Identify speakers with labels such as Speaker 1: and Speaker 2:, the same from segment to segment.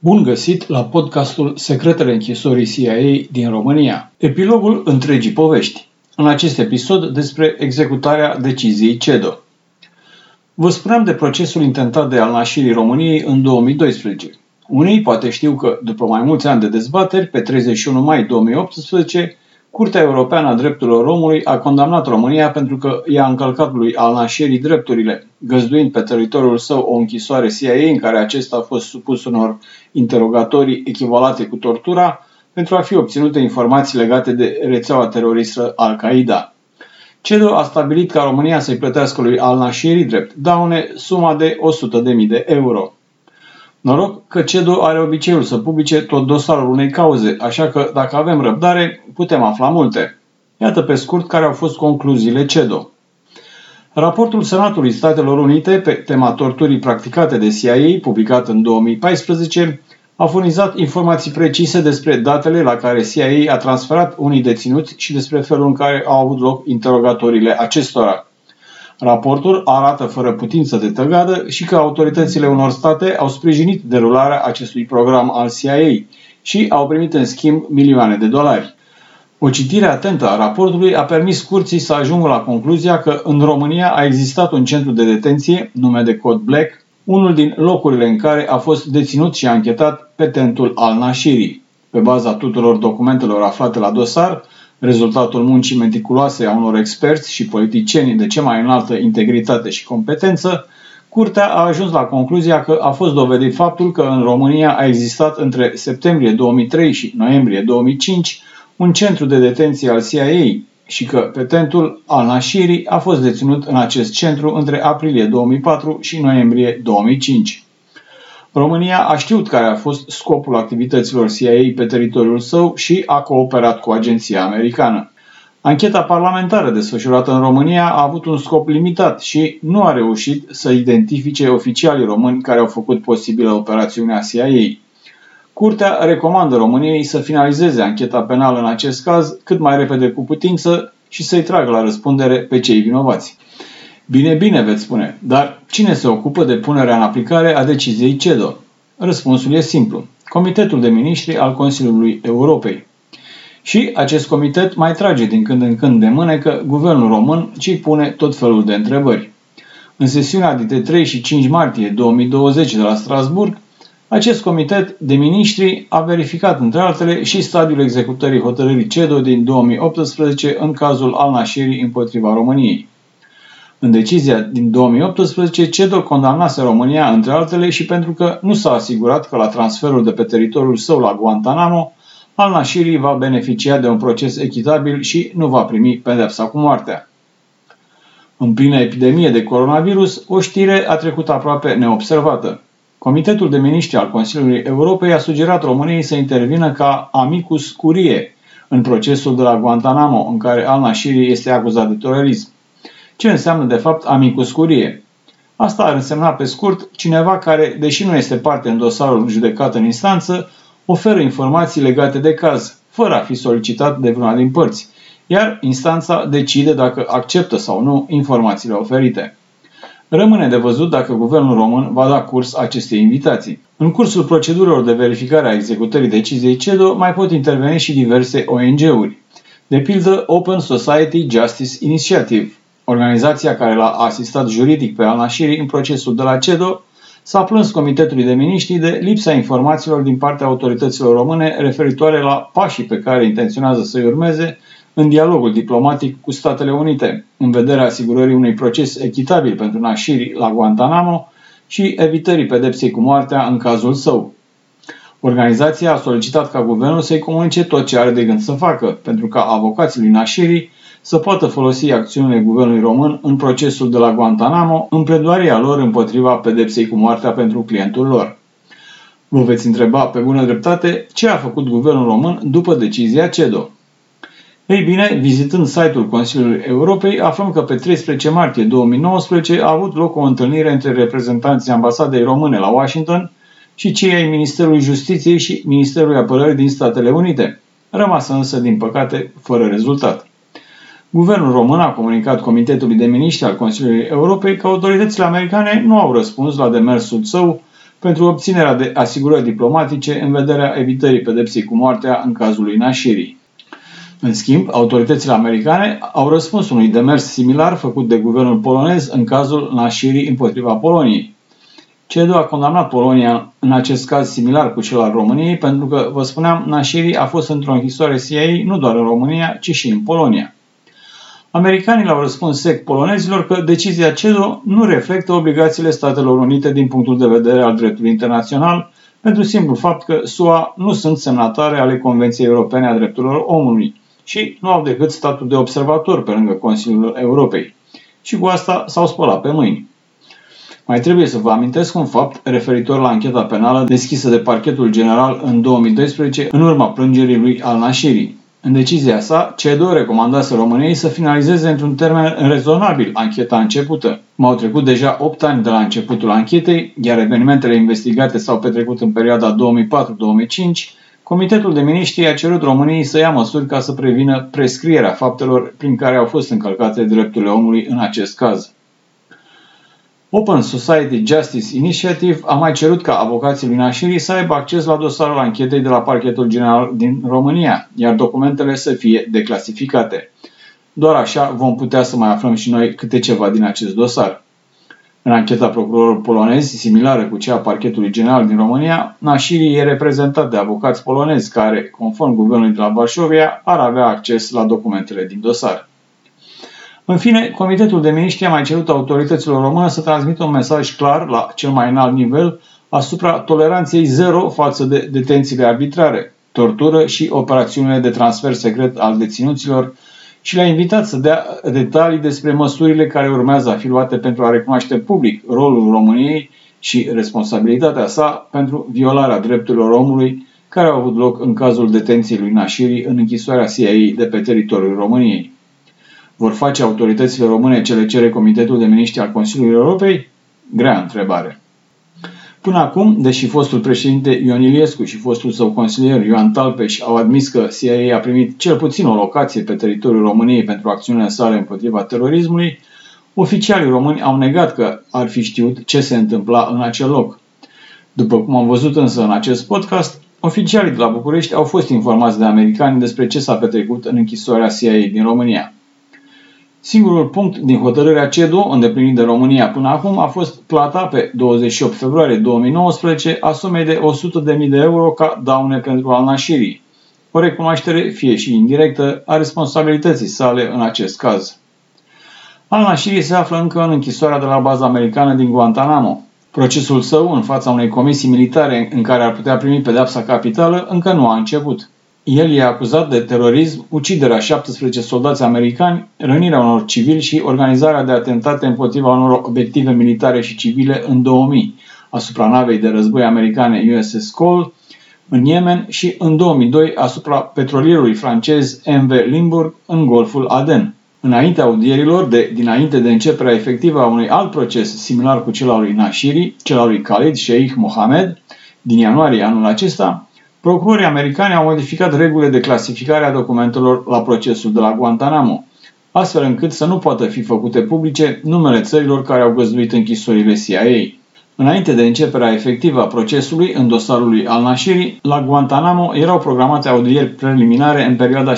Speaker 1: Bun găsit la podcastul Secretele închisorii CIA din România. Epilogul întregii povești. În acest episod despre executarea deciziei CEDO. Vă spuneam de procesul intentat de al României în 2012. Unii poate știu că, după mai mulți ani de dezbateri, pe 31 mai 2018, Curtea Europeană a Drepturilor Omului a condamnat România pentru că i-a încălcat lui al Nashiri drepturile, găzduind pe teritoriul său o închisoare CIA în care acesta a fost supus unor interogatorii echivalate cu tortura pentru a fi obținute informații legate de rețeaua teroristă Al-Qaeda. CEDO a stabilit ca România să-i plătească lui al Nashiri drept daune suma de 100.000 de euro. Noroc că CEDO are obiceiul să publice tot dosarul unei cauze, așa că dacă avem răbdare, putem afla multe. Iată pe scurt care au fost concluziile CEDO. Raportul Senatului Statelor Unite pe tema torturii practicate de CIA, publicat în 2014, a furnizat informații precise despre datele la care CIA a transferat unii deținuți și despre felul în care au avut loc interogatoriile acestora. Raportul arată fără putință de tăgadă și că autoritățile unor state au sprijinit derularea acestui program al CIA și au primit în schimb milioane de dolari. O citire atentă a raportului a permis curții să ajungă la concluzia că în România a existat un centru de detenție, nume de cod Black, unul din locurile în care a fost deținut și anchetat petentul al Nașirii. Pe baza tuturor documentelor aflate la dosar, rezultatul muncii meticuloase a unor experți și politicieni de ce mai înaltă integritate și competență, Curtea a ajuns la concluzia că a fost dovedit faptul că în România a existat între septembrie 2003 și noiembrie 2005 un centru de detenție al CIA și că petentul al Nashiri a fost deținut în acest centru între aprilie 2004 și noiembrie 2005. România a știut care a fost scopul activităților CIA pe teritoriul său și a cooperat cu agenția americană. Ancheta parlamentară desfășurată în România a avut un scop limitat și nu a reușit să identifice oficialii români care au făcut posibilă operațiunea CIA. Curtea recomandă României să finalizeze ancheta penală în acest caz cât mai repede cu putință și să-i tragă la răspundere pe cei vinovați. Bine, bine, veți spune, dar cine se ocupă de punerea în aplicare a deciziei CEDO? Răspunsul e simplu. Comitetul de Ministri al Consiliului Europei. Și acest comitet mai trage din când în când de mânecă guvernul român și pune tot felul de întrebări. În sesiunea dintre 3 și 5 martie 2020 de la Strasburg, acest comitet de miniștri a verificat, între altele, și stadiul executării hotărârii CEDO din 2018 în cazul al Nașirii împotriva României. În decizia din 2018, CEDO condamnase România, între altele, și pentru că nu s-a asigurat că la transferul de pe teritoriul său la Guantanamo, al Nashirii va beneficia de un proces echitabil și nu va primi pedepsa cu moartea. În plină epidemie de coronavirus, o știre a trecut aproape neobservată. Comitetul de miniștri al Consiliului Europei a sugerat României să intervină ca amicus curie în procesul de la Guantanamo, în care al Nashiri este acuzat de terorism. Ce înseamnă de fapt amicus curie? Asta ar însemna pe scurt cineva care, deși nu este parte în dosarul judecat în instanță, oferă informații legate de caz, fără a fi solicitat de vreuna din părți, iar instanța decide dacă acceptă sau nu informațiile oferite. Rămâne de văzut dacă guvernul român va da curs acestei invitații. În cursul procedurilor de verificare a executării deciziei CEDO mai pot interveni și diverse ONG-uri, de pildă Open Society Justice Initiative, organizația care l-a asistat juridic pe Al-Nashiri în procesul de la CEDO, s-a plâns Comitetului de Miniștri de lipsa informațiilor din partea autorităților române referitoare la pașii pe care intenționează să-i urmeze în dialogul diplomatic cu Statele Unite, în vederea asigurării unui proces echitabil pentru Nashiri la Guantanamo și evitării pedepsei cu moartea în cazul său. Organizația a solicitat ca guvernul să-i comunice tot ce are de gând să facă, pentru ca avocații lui Nashiri să poată folosi acțiunile guvernului român în procesul de la Guantanamo în pledoaria lor împotriva pedepsei cu moartea pentru clientul lor. Vă veți întreba pe bună dreptate ce a făcut guvernul român după decizia CEDO. Ei bine, vizitând site-ul Consiliului Europei, aflăm că pe 13 martie 2019 a avut loc o întâlnire între reprezentanții ambasadei române la Washington și cei ai Ministerului Justiției și Ministerului Apărării din Statele Unite, rămasă însă, din păcate, fără rezultat. Guvernul român a comunicat Comitetului de Miniștri al Consiliului Europei că autoritățile americane nu au răspuns la demersul său pentru obținerea de asigurări diplomatice în vederea evitării pedepsei cu moartea în cazul lui Nashiri. În schimb, autoritățile americane au răspuns unui demers similar făcut de guvernul polonez în cazul Nashiri împotriva Poloniei. CEDU a condamnat Polonia în acest caz similar cu cel al României, pentru că, vă spuneam, Nashiri a fost într-o închisoare CIA nu doar în România, ci și în Polonia. Americanii le-au răspuns sec polonezilor că decizia CEDO nu reflectă obligațiile Statelor Unite din punctul de vedere al dreptului internațional, pentru simplu fapt că SUA nu sunt semnatare ale Convenției Europene a Drepturilor Omului și nu au decât statul de observator pe lângă Consiliul Europei. Și cu asta s-au spălat pe mâini. Mai trebuie să vă amintesc un fapt referitor la ancheta penală deschisă de parchetul general în 2012 în urma plângerii lui al Nashiri. În decizia sa, CEDO recomandase României să finalizeze într-un termen rezonabil ancheta începută. M-au trecut deja 8 ani de la începutul anchetei, iar evenimentele investigate s-au petrecut în perioada 2004-2005, Comitetul de Miniștri a cerut României să ia măsuri ca să prevină prescrierea faptelor prin care au fost încălcate drepturile omului în acest caz. Open Society Justice Initiative a mai cerut ca avocații lui Nașiri să aibă acces la dosarul anchetei de la Parchetul General din România, iar documentele să fie declasificate. Doar așa vom putea să mai aflăm și noi câte ceva din acest dosar. În ancheta procurorului polonezi, similară cu cea a parchetului general din România, Nașiri e reprezentat de avocați polonezi care, conform guvernului de la Varșovia, ar avea acces la documentele din dosar. În fine, Comitetul de Miniștri a mai cerut autorităților române să transmită un mesaj clar la cel mai înalt nivel asupra toleranței zero față de detențiile arbitrare, tortură și operațiunile de transfer secret al deținuților și le-a invitat să dea detalii despre măsurile care urmează a fi luate pentru a recunoaște public rolul României și responsabilitatea sa pentru violarea drepturilor omului care au avut loc în cazul detenției lui Nașiri în închisoarea CIA de pe teritoriul României. Vor face autoritățile române ce le cere Comitetul de Miniștri al Consiliului Europei? Grea întrebare. Până acum, deși fostul președinte Ion Iliescu și fostul său consilier Ioan Talpeș au admis că CIA a primit cel puțin o locație pe teritoriul României pentru acțiunile sale împotriva terorismului, oficialii români au negat că ar fi știut ce se întâmpla în acel loc. După cum am văzut însă în acest podcast, oficialii de la București au fost informați de americani despre ce s-a petrecut în închisoarea CIA din România. Singurul punct din hotărârea CEDO îndeplinit de România până acum a fost plata pe 28 februarie 2019 a sumei de 100.000 de euro ca daune pentru al nașirii, o recunoaștere, fie și indirectă, a responsabilității sale în acest caz. Al nașirii se află încă în închisoarea de la baza americană din Guantanamo. Procesul său în fața unei comisii militare în care ar putea primi pedepsa capitală încă nu a început. El e acuzat de terorism, uciderea 17 soldați americani, rănirea unor civili și organizarea de atentate împotriva unor obiective militare și civile în 2000 asupra navei de război americane USS Cole în Yemen și în 2002 asupra petrolierului francez MV Limburg în Golful Aden. Înaintea audierilor, de, dinainte de începerea efectivă a unui alt proces similar cu cel al lui Nashiri, cel al lui Khalid Sheikh Mohammed, din ianuarie anul acesta, Procurorii americani au modificat regulile de clasificare a documentelor la procesul de la Guantanamo, astfel încât să nu poată fi făcute publice numele țărilor care au găzduit închisorile CIA. Înainte de începerea efectivă a procesului în dosarul lui al-Nashiri, la Guantanamo erau programate audieri preliminare în perioada 6-10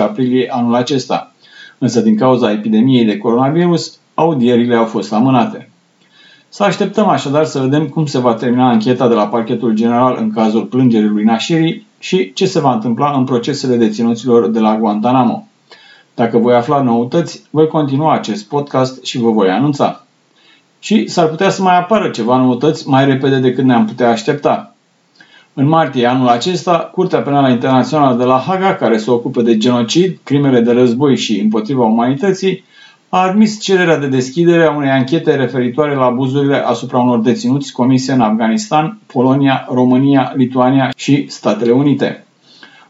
Speaker 1: aprilie anul acesta, însă din cauza epidemiei de coronavirus, audierile au fost amânate. Să așteptăm așadar să vedem cum se va termina ancheta de la parchetul general în cazul plângerii lui Nashiri și ce se va întâmpla în procesele deținuților de la Guantanamo. Dacă voi afla noutăți, voi continua acest podcast și vă voi anunța. Și s-ar putea să mai apară ceva noutăți mai repede decât ne-am putea aștepta. În martie anul acesta, Curtea Penală Internațională de la Haga, care se ocupă de genocid, crimele de război și împotriva umanității, a admis cererea de deschidere a unei anchete referitoare la abuzurile asupra unor deținuți comise în Afganistan, Polonia, România, Lituania și Statele Unite.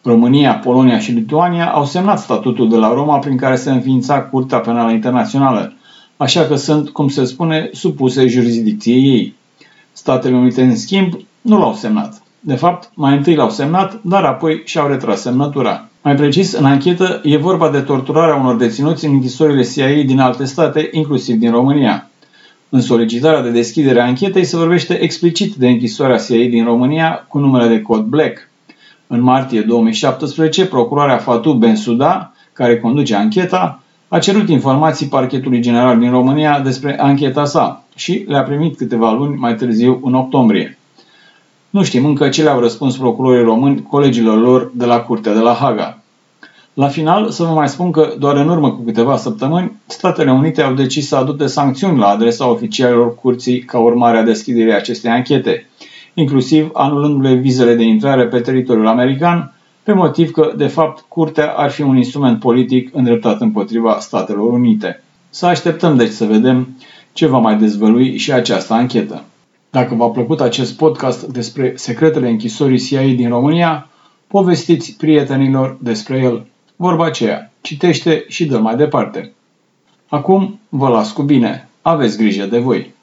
Speaker 1: România, Polonia și Lituania au semnat statutul de la Roma prin care se înființa Curtea Penală Internațională, așa că sunt, cum se spune, supuse jurisdicției ei. Statele Unite, în schimb, nu l-au semnat. De fapt, mai întâi l-au semnat, dar apoi și-au retras semnătura. Mai precis, în anchetă e vorba de torturarea unor deținuți în închisorile CIA din alte state, inclusiv din România. În solicitarea de deschidere a anchetei se vorbește explicit de închisoarea CIA din România cu numele de cod Black. În martie 2017, procuroarea Fatou Bensouda, care conduce ancheta, a cerut informații parchetului general din România despre ancheta sa și le-a primit câteva luni mai târziu, în octombrie. Nu știm încă ce le-au răspuns procurorii români colegilor lor de la Curtea de la Haga. La final, să vă mai spun că doar în urmă cu câteva săptămâni, Statele Unite au decis să adopte sancțiuni la adresa oficialilor curții ca urmare a deschiderii acestei anchete, inclusiv anulându-le vizele de intrare pe teritoriul american, pe motiv că, de fapt, curtea ar fi un instrument politic îndreptat împotriva Statelor Unite. Să așteptăm deci să vedem ce va mai dezvălui și această anchetă. Dacă v-a plăcut acest podcast despre secretele închisorii CIA din România, povestiți prietenilor despre el. Vorba aceea, citește și dă mai departe. Acum vă las cu bine. Aveți grijă de voi.